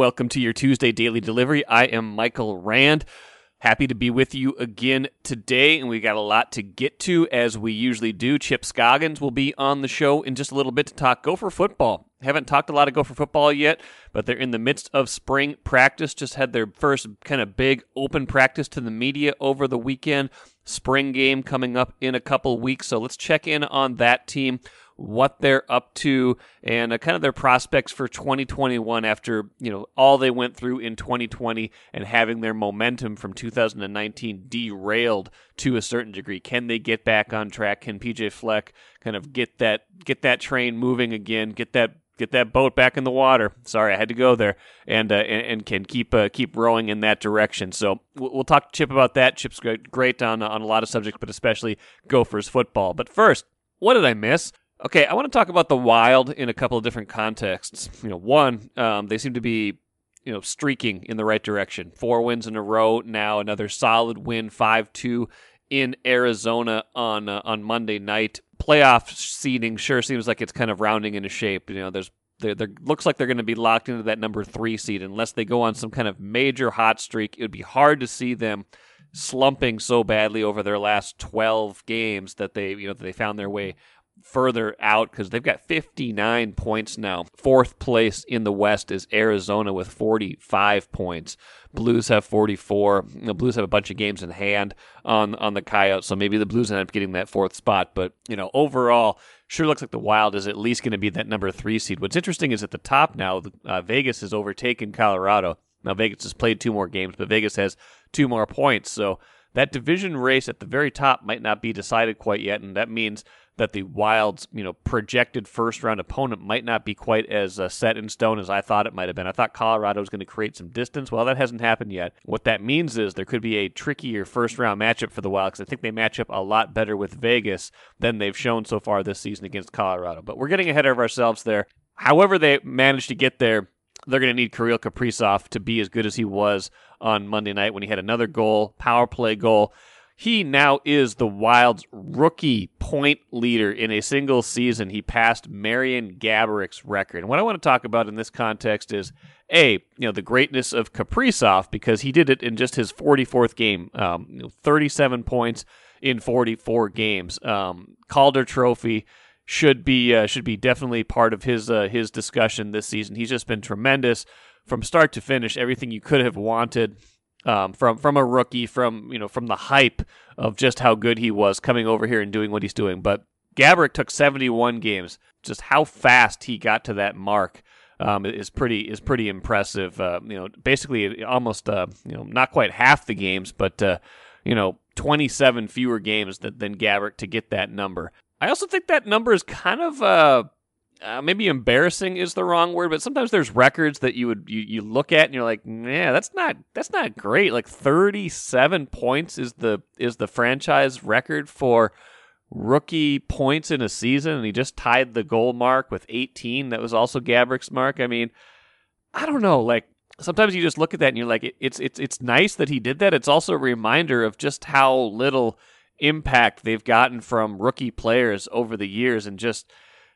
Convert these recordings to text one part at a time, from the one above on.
Welcome to your Tuesday daily delivery. I am Michael Rand. Happy to be with you again today, and we got a lot to get to as we usually do. Chip Scoggins will be on the show in just a little bit to talk Gopher football. Haven't talked a lot of Gopher football yet, but they're in the midst of spring practice. Just had their first kind of big open practice to the media over the weekend. Spring game coming up in a couple weeks, so let's check in on that team what they're up to and uh, kind of their prospects for 2021 after you know all they went through in 2020 and having their momentum from 2019 derailed to a certain degree. Can they get back on track? Can PJ Fleck kind of get that get that train moving again get that get that boat back in the water? Sorry I had to go there. And uh, and, and, can keep uh, keep rowing in that direction. So we'll, talk to Chip about that. Chip's great, great on on a lot of subjects but especially Gophers football. But first what did I miss? Okay, I want to talk about the Wild in a couple of different contexts. You know, one, um, they seem to be, you know, streaking in the right direction. Four wins in a row now. Another solid win, five two in Arizona on uh, on Monday night. Playoff seeding sure seems like it's kind of rounding into shape. You know, there's there, there looks like they're going to be locked into that number three seed unless they go on some kind of major hot streak. It would be hard to see them slumping so badly over their last 12 games that they you know that they found their way further out because they've got 59 points now. Fourth place in the West is Arizona with 45 points. Blues have 44. The Blues have a bunch of games in hand on on the Coyotes, so maybe the Blues end up getting that fourth spot. But you know, overall, sure looks like the Wild is at least going to be that number three seed. What's interesting is at the top now, uh, Vegas has overtaken Colorado. Now Vegas has played two more games, but Vegas has two more points, so that division race at the very top might not be decided quite yet, and that means that the Wild's you know projected first round opponent might not be quite as uh, set in stone as I thought it might have been. I thought Colorado was going to create some distance. Well, that hasn't happened yet. What that means is there could be a trickier first round matchup for the Wild because I think they match up a lot better with Vegas than they've shown so far this season against Colorado. But we're getting ahead of ourselves there. However, they managed to get there they're going to need Kirill Kaprizov to be as good as he was on Monday night when he had another goal, power play goal. He now is the Wild's rookie point leader in a single season. He passed Marian Gaborik's record. And what I want to talk about in this context is a you know the greatness of Kaprizov because he did it in just his 44th game, um, you know, 37 points in 44 games. Um, Calder Trophy should be uh, should be definitely part of his uh, his discussion this season. He's just been tremendous from start to finish. Everything you could have wanted um, from from a rookie, from you know from the hype of just how good he was coming over here and doing what he's doing. But Gaborik took 71 games. Just how fast he got to that mark um, is pretty is pretty impressive. Uh, you know, basically almost uh, you know not quite half the games, but uh, you know 27 fewer games than, than Gaborik to get that number. I also think that number is kind of uh, maybe embarrassing is the wrong word, but sometimes there's records that you would you, you look at and you're like, yeah, that's not that's not great. Like 37 points is the is the franchise record for rookie points in a season, and he just tied the goal mark with 18. That was also Gaborik's mark. I mean, I don't know, like. Sometimes you just look at that and you're like, it's it's it's nice that he did that. It's also a reminder of just how little impact they've gotten from rookie players over the years, and just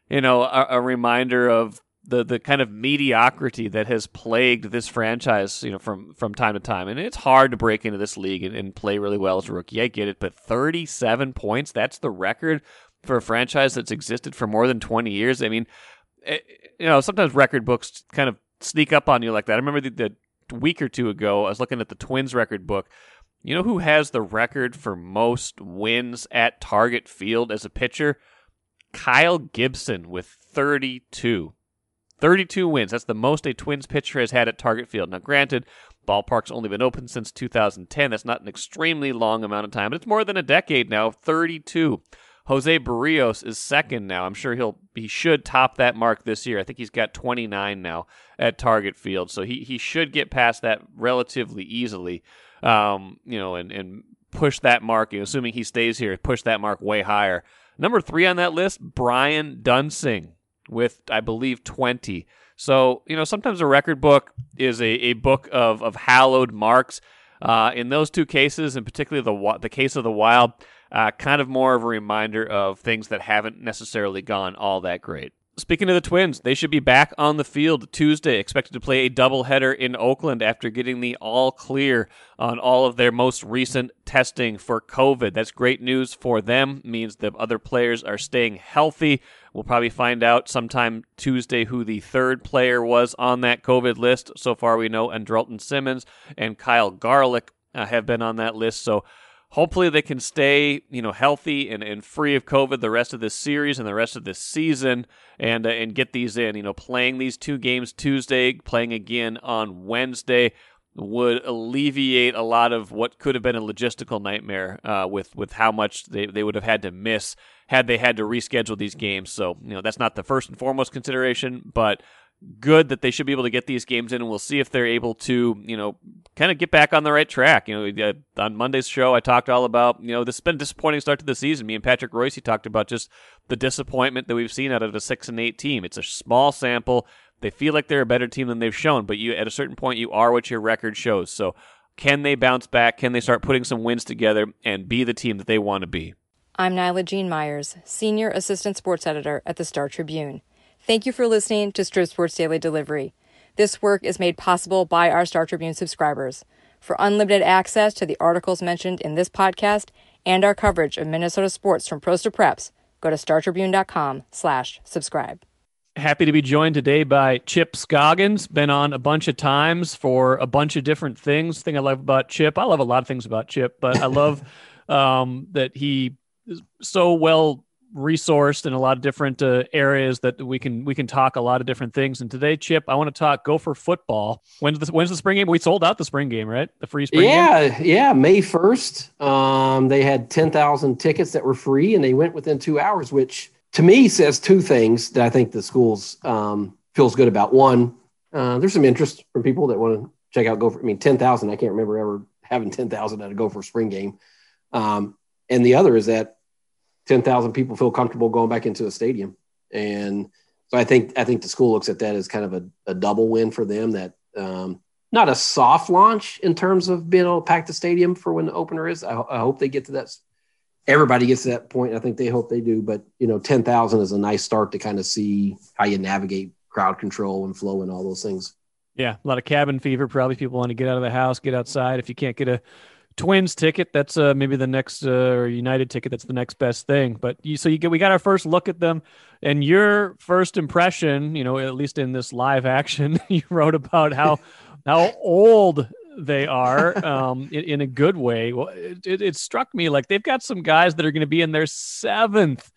you know, a, a reminder of the the kind of mediocrity that has plagued this franchise, you know, from from time to time. And it's hard to break into this league and, and play really well as a rookie. I get it, but 37 points, that's the record for a franchise that's existed for more than 20 years. I mean, it, eh, you know, sometimes record books kind of sneak up on you like that. I remember the, the week or two ago, I was looking at the Twins record book. You know who has the record for most wins at Target Field as a pitcher? Kyle Gibson with 32. 32 wins. That's the most a Twins pitcher has had at Target Field. Now, granted, ballpark's only been open since 2010. That's not an extremely long amount of time, but it's more than a decade now. 32. Jose Berrios is second now. I'm sure he'll he should top that mark this year. I think he's got 29 now at Target Field, so he he should get past that relatively easily. Um, you know, and and push that mark. Assuming he stays here, push that mark way higher. Number three on that list, Brian Duensing with, I believe, 20. So, you know, sometimes a record book is a, a book of, of hallowed marks. Uh, in those two cases, and particularly the the case of the Wild, uh, kind of more of a reminder of things that haven't necessarily gone all that great. Speaking of the Twins, they should be back on the field Tuesday, expected to play a doubleheader in Oakland after getting the all clear on all of their most recent testing for COVID. That's great news for them, means the other players are staying healthy. We'll probably find out sometime Tuesday who the third player was on that COVID list. So far, we know Andrelton Simmons and Kyle Garlick uh, have been on that list. So hopefully they can stay you know healthy and, and free of covid the rest of this series and the rest of this season and uh, and get these in. You know playing these two games tuesday playing again on wednesday would alleviate a lot of what could have been a logistical nightmare uh, with with how much they, they would have had to miss had they had to reschedule these games. So you know that's not the first and foremost consideration but good that they should be able to get these games in, and we'll see if they're able to, you know, kind of get back on the right track. You know, on Monday's show, I talked all about, you know, this has been a disappointing start to the season. Me and Patrick Reusse talked about just the disappointment that we've seen out of a six and eight team. It's a small sample. They feel like they're a better team than they've shown, but you at a certain point you are what your record shows. So can they bounce back? Can they start putting some wins together and be the team that they want to be? I'm Nyla Jean Myers, Senior Assistant Sports Editor at the Star Tribune. Thank you for listening to Strib Sports Daily Delivery. This work is made possible by our Star Tribune subscribers. For unlimited access to the articles mentioned in this podcast and our coverage of Minnesota sports from pros to preps, go to startribune.com slash subscribe. Happy to be joined today by Chip Scoggins. Been on a bunch of times for a bunch of different things. Thing I love about Chip, I love a lot of things about Chip, but I love um, that he is so well resourced in a lot of different uh, areas that we can we can talk a lot of different things. And today, Chip, I want to talk Gopher football. When's the when's the spring game? We sold out the spring game, right? The free spring yeah, game? Yeah, May first. Um, they had ten thousand tickets that were free, and they went within two hours, which to me says two things that I think the schools um, feels good about. One, uh, there's some interest from people that want to check out Gopher. I mean, ten thousand. I can't remember ever having ten thousand at a Gopher spring game. Um, and the other is that 10,000 people feel comfortable going back into a stadium. And so I think, I think the school looks at that as kind of a, a double win for them that, um, not a soft launch in terms of being able to pack the stadium for when the opener is. I, I hope they get to that. Everybody gets to that point. I think they hope they do, but you know, 10,000 is a nice start to kind of see how you navigate crowd control and flow and all those things. Yeah. A lot of cabin fever. Probably people want to get out of the house, get outside. If you can't get a, Twins ticket. That's uh, maybe the next uh, or United ticket. That's the next best thing. But you, so you get we got our first look at them, and your first impression, you know, at least in this live action, you wrote about how how old they are um, in, in, a good way. Well, it, it, it struck me like they've got some guys that are going to be in their seventh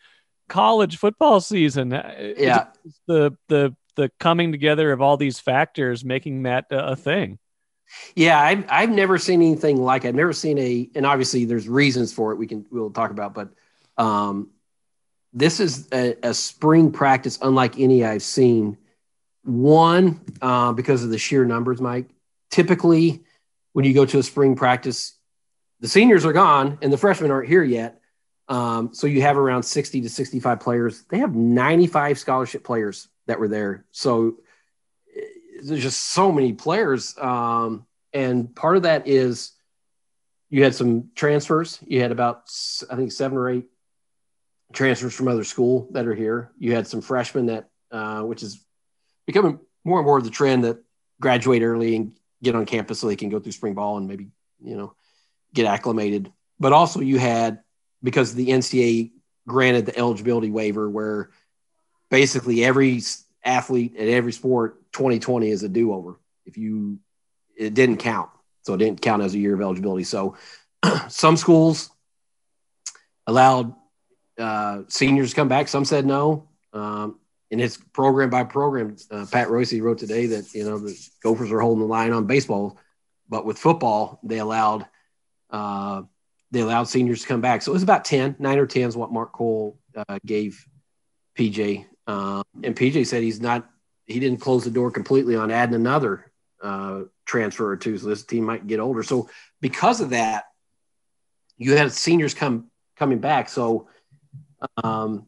college football season. Uh, yeah, it's the the the coming together of all these factors making that a thing. Yeah, I've I've never seen anything like it. I've never seen a, and obviously there's reasons for it. We can we'll talk about, but um, this is a, a spring practice unlike any I've seen. One, uh, because of the sheer numbers, Mike. Typically, when you go to a spring practice, the seniors are gone and the freshmen aren't here yet. Um, so you have around 60 to 65 players. They have 95 scholarship players that were there. So there's just so many players. Um, and part of that is you had some transfers. You had about, I think, seven or eight transfers from other school that are here. You had some freshmen that, uh, which is becoming more and more of the trend that graduate early and get on campus so they can go through spring ball and maybe, you know, get acclimated. But also you had, because the NCAA granted the eligibility waiver where basically every athlete at every sport 2020 is a do-over. If you it didn't count. So it didn't count as a year of eligibility. So some schools allowed uh, seniors to come back. Some said no. Um, and it's program by program. Uh, pat reusse wrote today that you know the gophers are holding the line on baseball but with football they allowed uh, they allowed seniors to come back. So it was about 10 9 or 10 is what mark coyle uh, gave pj um, and PJ said he's not, he didn't close the door completely on adding another uh, transfer or two. So this team might get older. So because of that, you had seniors come coming back. So um,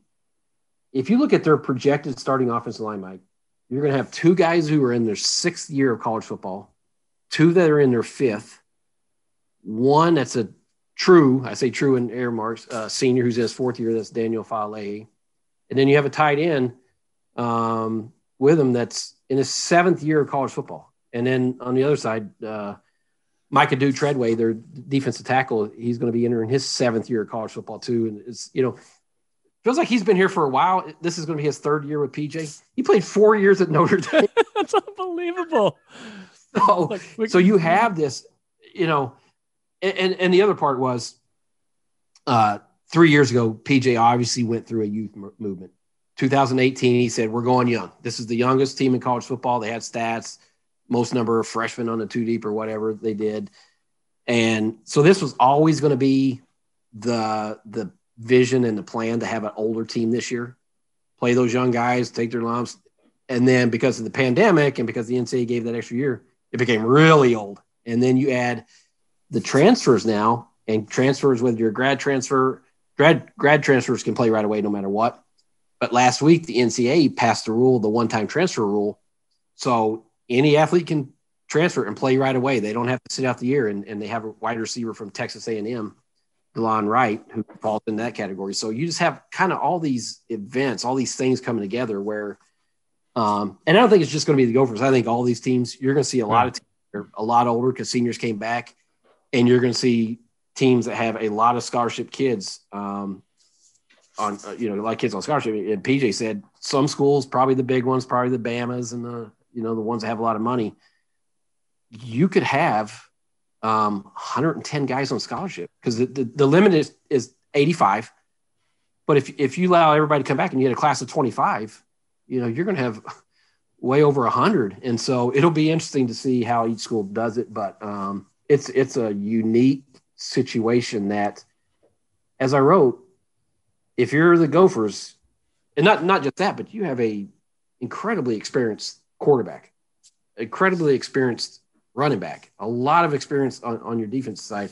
if you look at their projected starting offensive line, Mike, you're going to have two guys who are in their sixth year of college football, two that are in their fifth, one that's a true, I say true in air marks, uh, senior who's in his fourth year. That's Daniel Faalele and then you have a tight end um, with him that's in his seventh year of college football. And then on the other side, uh, Micah Dew Treadway, their defensive tackle, he's going to be entering his seventh year of college football too. And it's, you know, feels like he's been here for a while. This is going to be his third year with PJ. He played four years at Notre Dame. That's unbelievable. So, so you have this, you know, and, and the other part was uh, three years ago, PJ obviously went through a youth movement. 2018, he said, We're going young. This is the youngest team in college football. They had stats, most number of freshmen on the two deep or whatever they did. And so this was always going to be the the vision and the plan to have an older team this year, play those young guys, take their lumps. And then because of the pandemic and because the NCAA gave that extra year, it became really old. And then you add the transfers now and transfers with your grad transfer, grad grad transfers can play right away no matter what. But last week the NCAA passed the rule, the one-time transfer rule. So any athlete can transfer and play right away. They don't have to sit out the year and, and they have a wide receiver from Texas A&M, Dylan Wright, who falls in that category. So you just have kind of all these events, all these things coming together where um, and I don't think it's just going to be the Gophers. I think all these teams, you're going to see a lot of teams a lot older because seniors came back, and you're going to see teams that have a lot of scholarship kids um, on, uh, you know, like kids on scholarship. And PJ said some schools, probably the big ones, probably the Bamas and the, you know, the ones that have a lot of money. You could have um, 110 guys on scholarship because the, the, the, limit is, is 85. But if, if you allow everybody to come back and you get a class of 25, you know, you're going to have way over 100. And so it'll be interesting to see how each school does it. But um, it's, it's a unique situation that, as I wrote, if you're the Gophers, and not, not just that, but you have a incredibly experienced quarterback, incredibly experienced running back, a lot of experience on, on your defense side.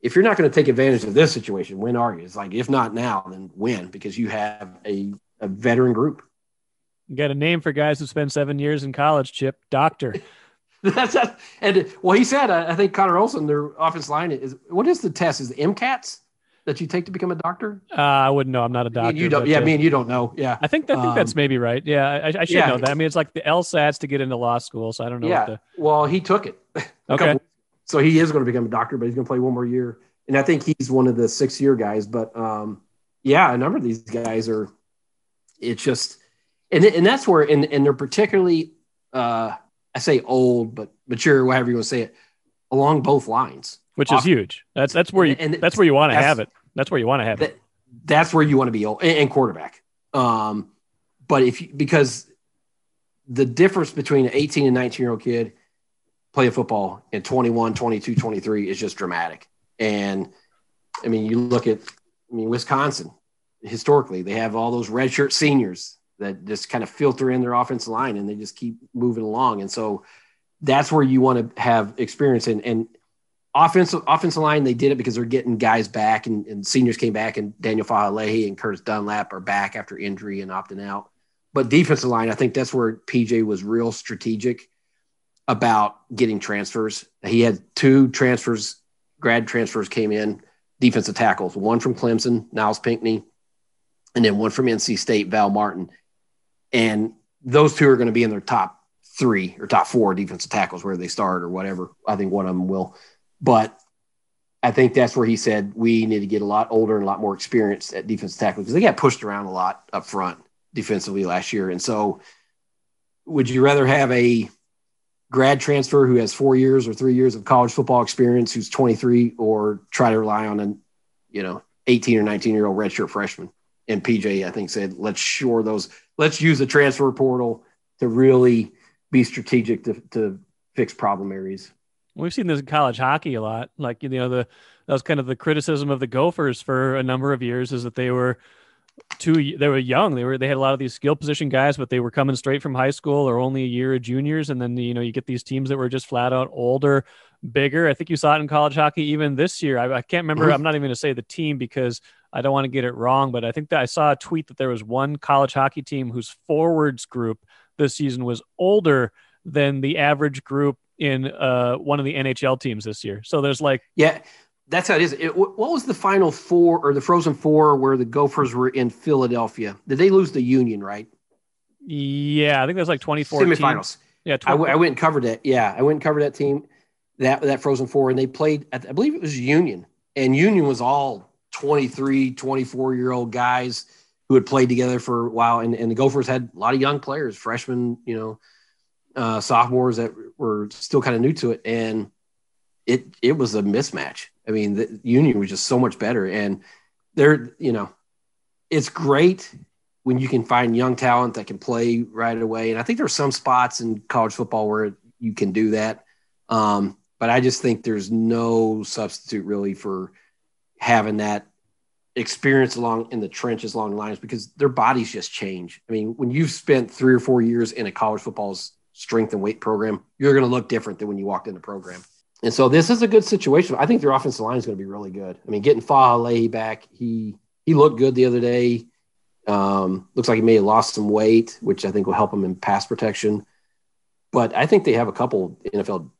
If you're not going to take advantage of this situation, when are you? It's like, if not now, then when? Because you have a, a veteran group. You got a name for guys who spent seven years in college, Chip. Doctor. That's that. And well, he said, I think Conor Olson, their offense line is what is the test? Is the MCATs that you take to become a doctor? Uh, I wouldn't know. I'm not a doctor. You don't. But, yeah, uh, me and you don't know. Yeah. I think I think um, that's maybe right. Yeah, I, I should yeah. know that. I mean, it's like the LSATs to get into law school, so I don't know. Yeah. The... Well, he took it. okay. So he is going to become a doctor, but he's going to play one more year, and I think he's one of the six year guys. But um, yeah, a number of these guys are. It's just, and and that's where, and and they're particularly. Uh, I say old, but mature, whatever you want to say it, along both lines. Which is huge. That's that's where you and that's where you want to have it. That's where you want to have that, it. That's where you want to be old and, and quarterback. Um, but if you, because the difference between an 18 and 19 year old kid playing football and 21, 22, 23 is just dramatic. And I mean, you look at, I mean, Wisconsin historically, they have all those redshirt seniors that just kind of filter in their offensive line and they just keep moving along. And so that's where you want to have experience and, and offensive offensive line, they did it because they're getting guys back and, and seniors came back and Daniel Faalele and Curtis Dunlap are back after injury and opting out. But defensive line, I think that's where PJ was real strategic about getting transfers. He had two transfers, grad transfers came in, defensive tackles, one from Clemson, Nyles Pinckney, and then one from NC State, Val Martin. And those two are going to be in their top three or top four defensive tackles where they start or whatever. I think one of them will. But I think that's where he said we need to get a lot older and a lot more experienced at defensive tackle because they got pushed around a lot up front defensively last year. And so, would you rather have a grad transfer who has four years or three years of college football experience who's 23 or try to rely on a you know 18 or 19 year old redshirt freshman and pj i think said let's shore those let's use the transfer portal to really be strategic to, to fix problem areas. We've seen this in college hockey a lot. Like, you know, the that was kind of the criticism of the Gophers for a number of years is that they were too they were young. They were they had a lot of these skill position guys, but they were coming straight from high school or only a year of juniors. And then you know you get these teams that were just flat out older, bigger. I think you saw it in college hockey even this year. I, I can't remember. Mm-hmm. I'm not even going to say the team because I don't want to get it wrong, but I think that I saw a tweet that there was one college hockey team whose forwards group this season was older than the average group in uh, one of the NHL teams this year. So there's like, yeah, that's how it is. It, what was the final four or the Frozen Four where the Gophers were in Philadelphia? Did they lose the Union? Right? Yeah, I think that was like 2014. Semifinals. Yeah, I, 20, went and covered that. Yeah, I went and covered that team, that that Frozen Four, and they played. At, I believe it was Union, and Union was all 23, 24 year old guys who had played together for a while, and, and the Gophers had a lot of young players, freshmen, you know, uh, sophomores that were still kind of new to it, and it it was a mismatch. I mean, the Union was just so much better, and they're you know, it's great when you can find young talent that can play right away. And I think there's some spots in college football where you can do that. Um, but I just think there's no substitute really for having that experience along in the trenches along the lines because their bodies just change. I mean, when you've spent three or four years in a college football's strength and weight program, you're going to look different than when you walked in the program. And so this is a good situation. I think their offensive line is going to be really good. I mean, getting Faalele back, he he looked good the other day. Um, looks like he may have lost some weight, which I think will help him in pass protection. But I think they have a couple NFL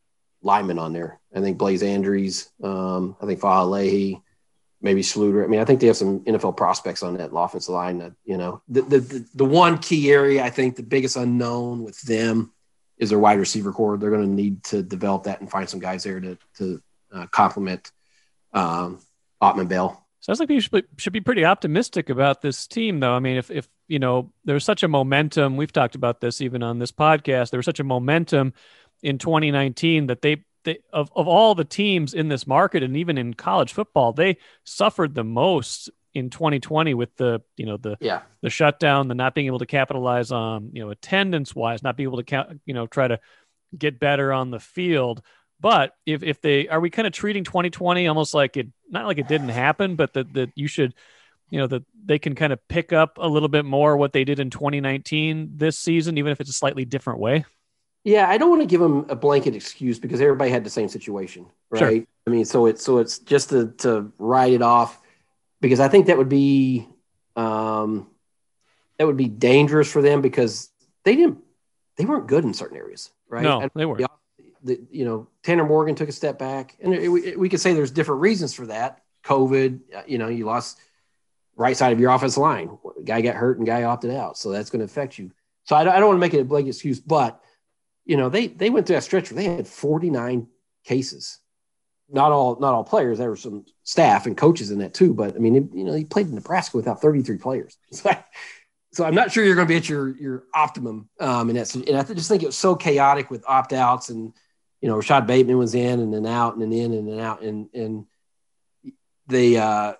linemen on there. I think Blaise Andries, um, I think Faalele, maybe Schlueter. I mean, I think they have some NFL prospects on that offensive line. That you know, the the the one key area I think the biggest unknown with them is their wide receiver core. They're going to need to develop that and find some guys there to to uh, complement um, Autman-Bell. Sounds like you should be, should be pretty optimistic about this team, though. I mean, if, if you know, there's such a momentum, we've talked about this even on this podcast, there was such a momentum in 2019 that they, they of, of all the teams in this market and even in college football, they suffered the most in 2020 with the, you know, the, Yeah, the shutdown, the not being able to capitalize on, you know, attendance wise, not being able to count, you know, try to get better on the field. But if, if they are we kind of treating 2020 almost like it not like it didn't happen, but that that you should, you know, that they can kind of pick up a little bit more what they did in 2019 this season, even if it's a slightly different way. Yeah, I don't want to give them a blanket excuse because everybody had the same situation, right? Sure. I mean, so it's so it's just to to write it off because I think that would be um, that would be dangerous for them because they didn't they weren't good in certain areas, right? No, they were. the- you know, Tanner Morgan took a step back, and it, we, we could say there's different reasons for that. COVID, uh, you know, you lost right side of your offensive line. Guy got hurt and guy opted out, so that's going to affect you. So I don't, I don't want to make it a blanket excuse, but you know, they they went through that stretch where they had 49 cases. Not all not all players. There were some staff and coaches in that too. But I mean, you know, he played in Nebraska without 33 players. So, I, so I'm not sure you're going to be at your your optimum um, in that. And I just think it was so chaotic with opt outs and you know, Rashod Bateman was in and then out and then in and then out and and they uh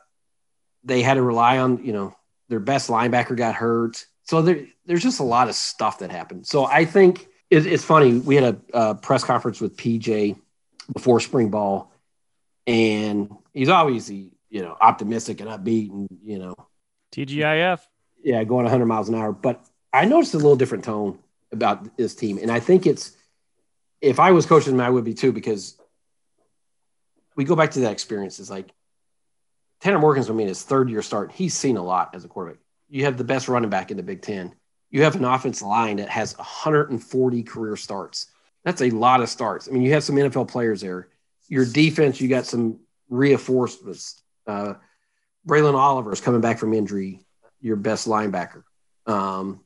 they had to rely on you know their best linebacker got hurt. So there there's just a lot of stuff that happened. So I think it, it's funny. We had a, a press conference with PJ before spring ball, and he's obviously you know optimistic and upbeat and you know TGIF. yeah, going 100 miles an hour. But I noticed a little different tone about this team, and I think it's if I was coaching them, I would be too because we go back to that experience. It's like Tanner Morgan's going to be in his third year start. He's seen a lot as a quarterback. You have the best running back in the Big Ten. You have an offensive line that has 140 career starts. That's a lot of starts. I mean, you have some NFL players there. Your defense, you got some reinforcements. Uh, Braelen Oliver is coming back from injury your best linebacker. Um,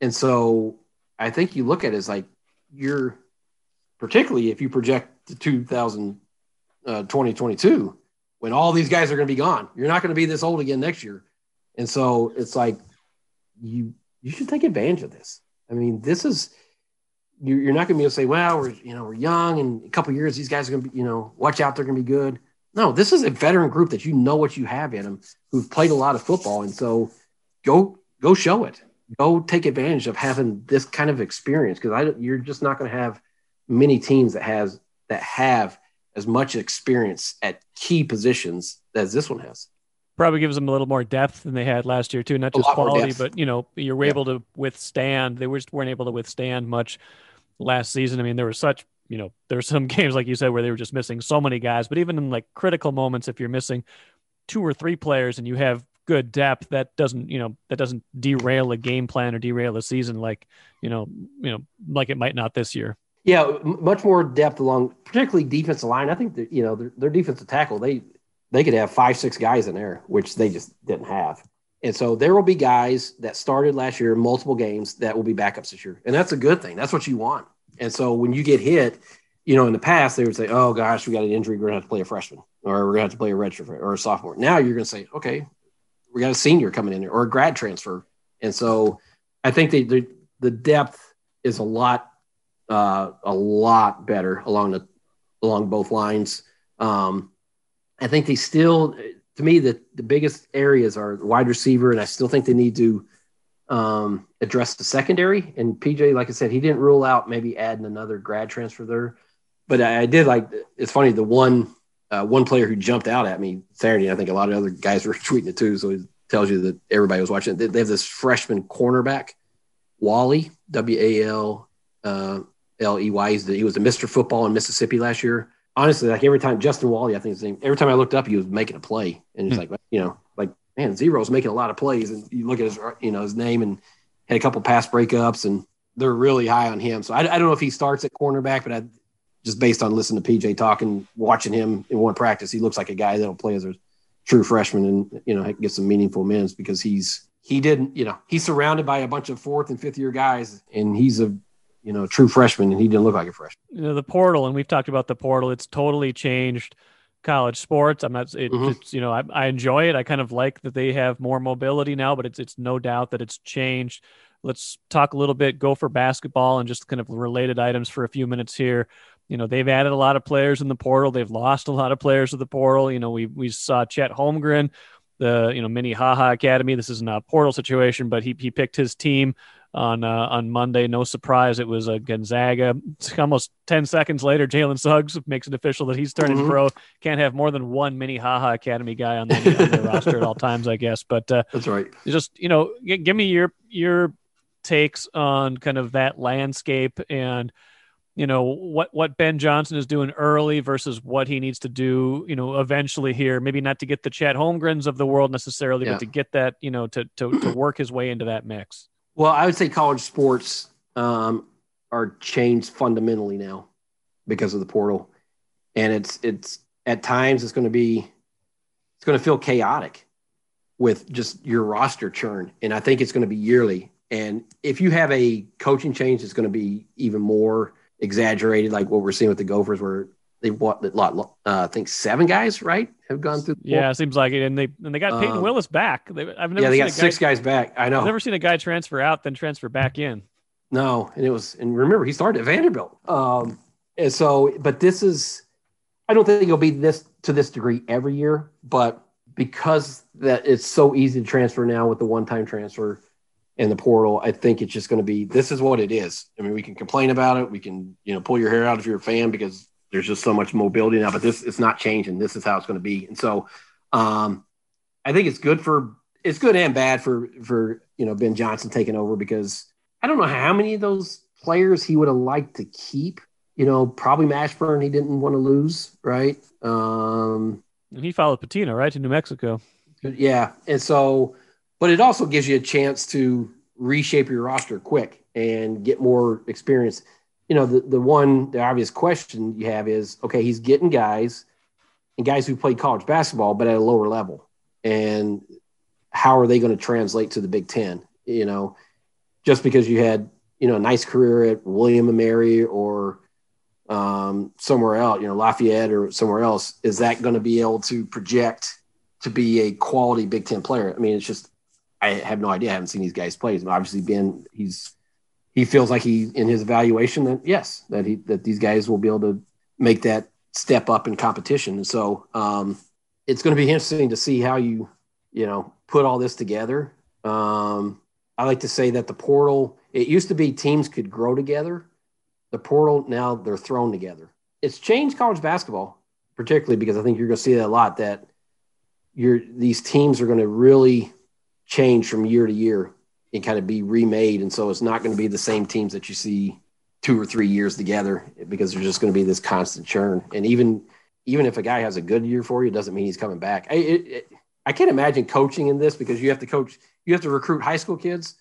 and so I think you look at it as like you're, particularly if you project to 2000, uh, 2022, when all these guys are going to be gone, you're not going to be this old again next year. And so it's like you you should take advantage of this. I mean, this is you're, not going to be able to say, well, we're you know we're young, and a couple years these guys are going to be you know watch out, they're going to be good. No, this is a veteran group that you know what you have in them, who've played a lot of football, and so go go show it. Go take advantage of having this kind of experience because I you're just not going to have many teams that has that have as much experience at key positions as this one has. Probably gives them a little more depth than they had last year too. Not just quality, but you know, you're Yeah. able to withstand. They just weren't able to withstand much last season. I mean, there were such, you know, there were some games like you said where they were just missing so many guys. But even in like critical moments, if you're missing two or three players and you have good depth, that doesn't, you know, that doesn't derail a game plan or derail a season like, you know, you know, like it might not this year. Yeah, much more depth along, particularly defensive line. I think that you know their, their defensive tackle they they could have five six guys in there, which they just didn't have. And so there will be guys that started last year, multiple games that will be backups this year. And that's a good thing. That's what you want. And so when you get hit, you know, in the past, they would say, oh gosh, we got an injury. We're going to have to play a freshman or we're going to have to play a redshirt or a sophomore. Now you're going to say, okay, we got a senior coming in there or a grad transfer. And so I think the, the, the depth is a lot, uh, a lot better along the, along both lines. Um, I think they still, to me, the, the biggest areas are wide receiver, and I still think they need to um, address the secondary. And PJ, like I said, he didn't rule out maybe adding another grad transfer there. But I, I did like. It's funny the one uh, one player who jumped out at me Saturday. I think a lot of other guys were tweeting it too. So it tells you that everybody was watching. They, they have this freshman cornerback, Walley W A L uh, L E Y. He was a Mr. Football in Mississippi last year honestly, like every time Justin Walley, I think his name, every time I looked up, he was making a play, and it's hmm. like you know, like man, Zero's making a lot of plays, and you look at his you know his name and had a couple pass breakups, and they're really high on him. So I, I don't know if he starts at cornerback, but I just based on listening to PJ talking, watching him in one practice, he looks like a guy that'll play as a true freshman and you know get some meaningful minutes because he's he didn't you know he's surrounded by a bunch of fourth and fifth year guys, and he's a you know, true freshman, and he didn't look like a freshman. You know, the portal, and we've talked about the portal. It's totally changed college sports. I'm not. It, mm-hmm. It's you know, I, I enjoy it. I kind of like that they have more mobility now, but it's it's no doubt that it's changed. Let's talk a little bit Gopher basketball and just kind of related items for a few minutes here. You know, they've added a lot of players in the portal. They've lost a lot of players to the portal. You know, we we saw Chet Holmgren, the you know mini Minnehaha Academy. This isn't a portal situation, but he he picked his team on uh, on Monday. No surprise, it was a Gonzaga. Almost ten seconds later, Jalen Suggs makes it official that he's turning mm-hmm. pro. Can't have more than one Minnehaha Academy guy on the, on the roster at all times, I guess. But uh, that's right. Just you know, g- give me your your takes on kind of that landscape and you know what what Ben Johnson is doing early versus what he needs to do, you know, eventually here. Maybe not to get the Chet Holmgrens of the world necessarily, yeah. but to get that, you know, to to to work his way into that mix. Well, I would say college sports um, are changed fundamentally now because of the portal, and it's it's at times it's going to be it's going to feel chaotic with just your roster churn, and I think it's going to be yearly. And if you have a coaching change, it's going to be even more exaggerated, like what we're seeing with the Gophers, where they what lot uh, I think seven guys right have gone through. yeah, it seems like it, and they and they got Payton um, Willis back. They, I've never yeah, they got six guy, guys back. I know. I've never seen a guy transfer out then transfer back in. No, and it was and remember he started at Vanderbilt. Um, and so, but this is, I don't think it'll be this to this degree every year, but because that it's so easy to transfer now with the one time transfer and the portal, I think it's just going to be this is what it is. I mean, we can complain about it. We can, you know, pull your hair out if you're a fan because there's just so much mobility now, but this it's not changing. This is how it's going to be. And so um, I think it's good for it's good and bad for for you know Ben Johnson taking over because I don't know how many of those players he would have liked to keep. You know, probably Mashburn he didn't want to lose, right? Um, and he followed Pitino right to New Mexico. Yeah, and so, but it also gives you a chance to reshape your roster quick and get more experience you know, the, the one, the obvious question you have is okay, he's getting guys and guys who played college basketball, but at a lower level. And how are they going to translate to the Big Ten? You know, just because you had, you know, a nice career at William and Mary or um, somewhere else, you know, Lafayette or somewhere else, is that going to be able to project to be a quality Big Ten player? I mean, it's just, I have no idea. I haven't seen these guys play. Obviously been, he's he feels like he in his evaluation that yes that he that these guys will be able to make that step up in competition. And so um, it's going to be interesting to see how you you know put all this together. Um, i like to say that the portal it used to be teams could grow together. The portal now they're thrown together. It's changed college basketball particularly because i think you're going to see that a lot that you're these teams are going to really change from year to year and kind of be remade. And so it's not going to be the same teams that you see two or three years together because there's just going to be this constant churn. And even even if a guy has a good year for you, it doesn't mean he's coming back. I, it, it, I can't imagine coaching in this because you have to coach, you have to recruit high school kids,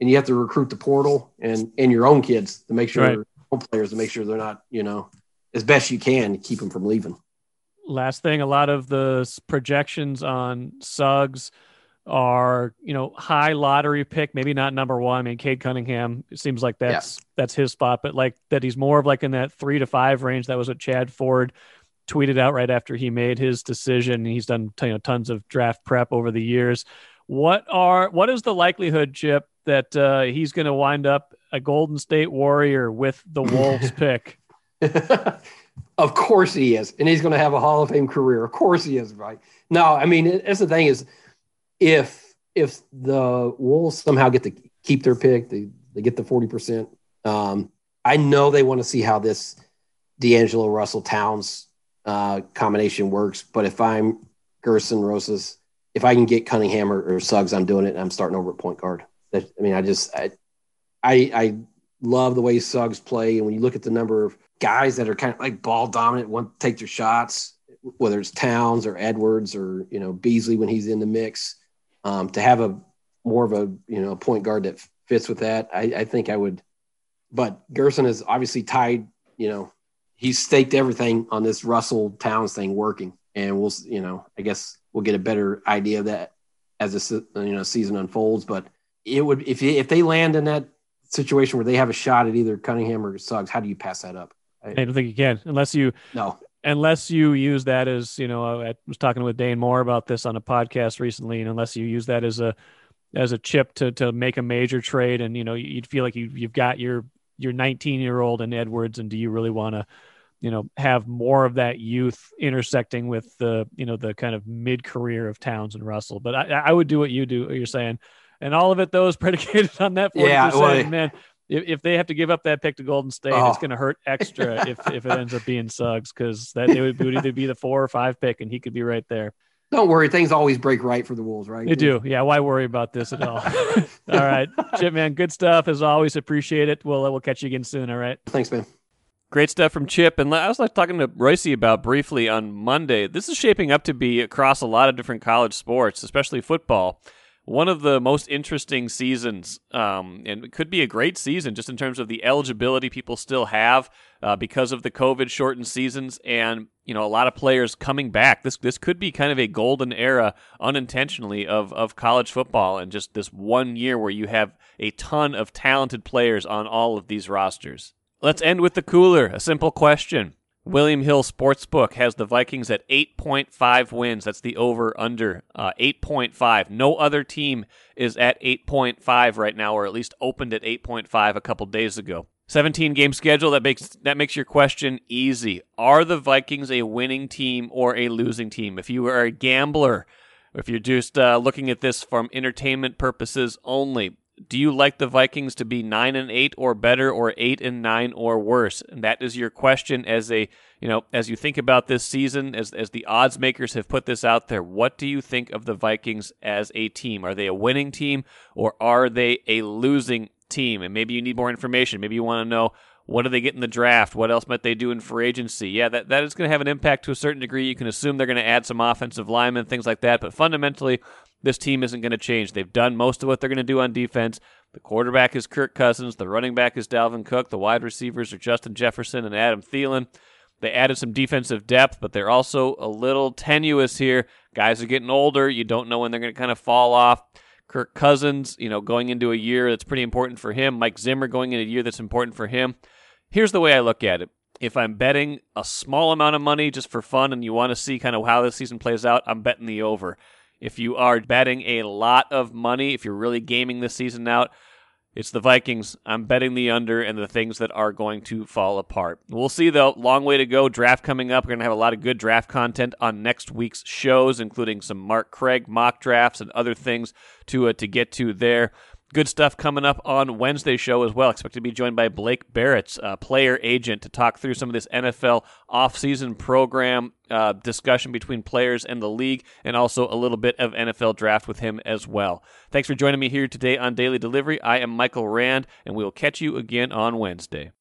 and you have to recruit the portal and and your own kids to make sure right. players to make sure they're not you know as best you can keep them from leaving. Last thing, a lot of the projections on Suggs are you know high lottery pick, maybe not number one. I mean, Cade Cunningham it seems like that's yeah. that's his spot, but like that he's more of like in that three to five range. That was what Chad Ford tweeted out right after he made his decision. He's done you know tons of draft prep over the years. What are what is the likelihood, Chip, that uh, he's going to wind up a Golden State Warrior with the Wolves pick? of course he is, and he's going to have a Hall of Fame career. Of course he is, right? No, I mean that's the thing is if if the Wolves somehow get to keep their pick, they they get the forty percent. Um, I know they want to see how this D'Angelo Russell Towns uh, combination works, but if I'm Gersson Rosas, if I can get Cunningham or, or Suggs, I'm doing it. I'm starting over at point guard. That, I mean, I just I, I I love the way Suggs play, and when you look at the number of guys that are kind of like ball dominant, want to take their shots, whether it's Towns or Edwards or you know Beasley when he's in the mix um, to have a more of a you know point guard that fits with that. I, I think I would, but Gersson is obviously tied. You know, he's staked everything on this Russell Towns thing working, and we'll you know I guess we'll get a better idea of that as the you know season unfolds. But it would if if they land in that situation where they have a shot at either Cunningham or Suggs, how do you pass that up? I, I don't think you can unless you no unless you use that as you know i was talking with dane moore about this on a podcast recently and unless you use that as a as a chip to to make a major trade and you know you'd feel like you, you've got your your 19 year old in edwards and do you really want to you know have more of that youth intersecting with the you know the kind of mid career of towns and russell? But I, I would do what you do what you're saying. And all of it though is predicated on that 40% yeah, well, man if, if they have to give up that pick to Golden State, oh. it's going to hurt extra if, if it ends up being Suggs because that it would, it would either be the four or five pick and he could be right there. Don't worry, things always break right for the Wolves, right? They do. Yeah, why worry about this at all? all right, Chip, man, good stuff as always. Appreciate it. We'll we'll catch you again soon. All right. Thanks, man. Great stuff from Chip. And I was like talking to Reusse about briefly on Monday. This is shaping up to be across a lot of different college sports, especially football one of the most interesting seasons, um, and it could be a great season just in terms of the eligibility people still have uh, because of the COVID shortened seasons, and you know a lot of players coming back. This this could be kind of a golden era unintentionally of of college football, and just this one year where you have a ton of talented players on all of these rosters. Let's end with the cooler. A simple question. William Hill Sportsbook has the Vikings at 8.5 wins. That's the over under uh, 8.5. No other team is at 8.5 right now, or at least opened at 8.5 a couple days ago. 17 game schedule that makes that makes your question easy. Are the Vikings a winning team or a losing team? If you are a gambler, if you're just uh, looking at this from entertainment purposes only, do you like the Vikings to be nine and eight or better, or eight and nine or worse? And that is your question as a you know as you think about this season, as as the odds makers have put this out there. What do you think of the Vikings as a team? Are they a winning team or are they a losing team? And maybe you need more information. Maybe you want to know what do they get in the draft? What else might they do in free agency? Yeah, that, that is going to have an impact to a certain degree. You can assume they're going to add some offensive linemen, things like that. But fundamentally, this team isn't going to change. They've done most of what they're going to do on defense. The quarterback is Kirk Cousins. The running back is Dalvin Cook. The wide receivers are Justin Jefferson and Adam Thielen. They added some defensive depth, but they're also a little tenuous here. Guys are getting older. You don't know when they're going to kind of fall off. Kirk Cousins, you know, going into a year that's pretty important for him. Mike Zimmer going into a year that's important for him. Here's the way I look at it. If I'm betting a small amount of money just for fun and you want to see kind of how this season plays out, I'm betting the over. If you are betting a lot of money, if you're really gaming this season out, it's the Vikings. I'm betting the under and the things that are going to fall apart. We'll see, though. Long way to go. Draft coming up. We're going to have a lot of good draft content on next week's shows, including some Mark Craig mock drafts and other things to uh, to get to there. Good stuff coming up on Wednesday show as well. Expect to be joined by Blake Barrett, uh, player agent, to talk through some of this NFL offseason program uh, discussion between players and the league, and also a little bit of NFL draft with him as well. Thanks for joining me here today on Daily Delivery. I am Michael Rand, and we will catch you again on Wednesday.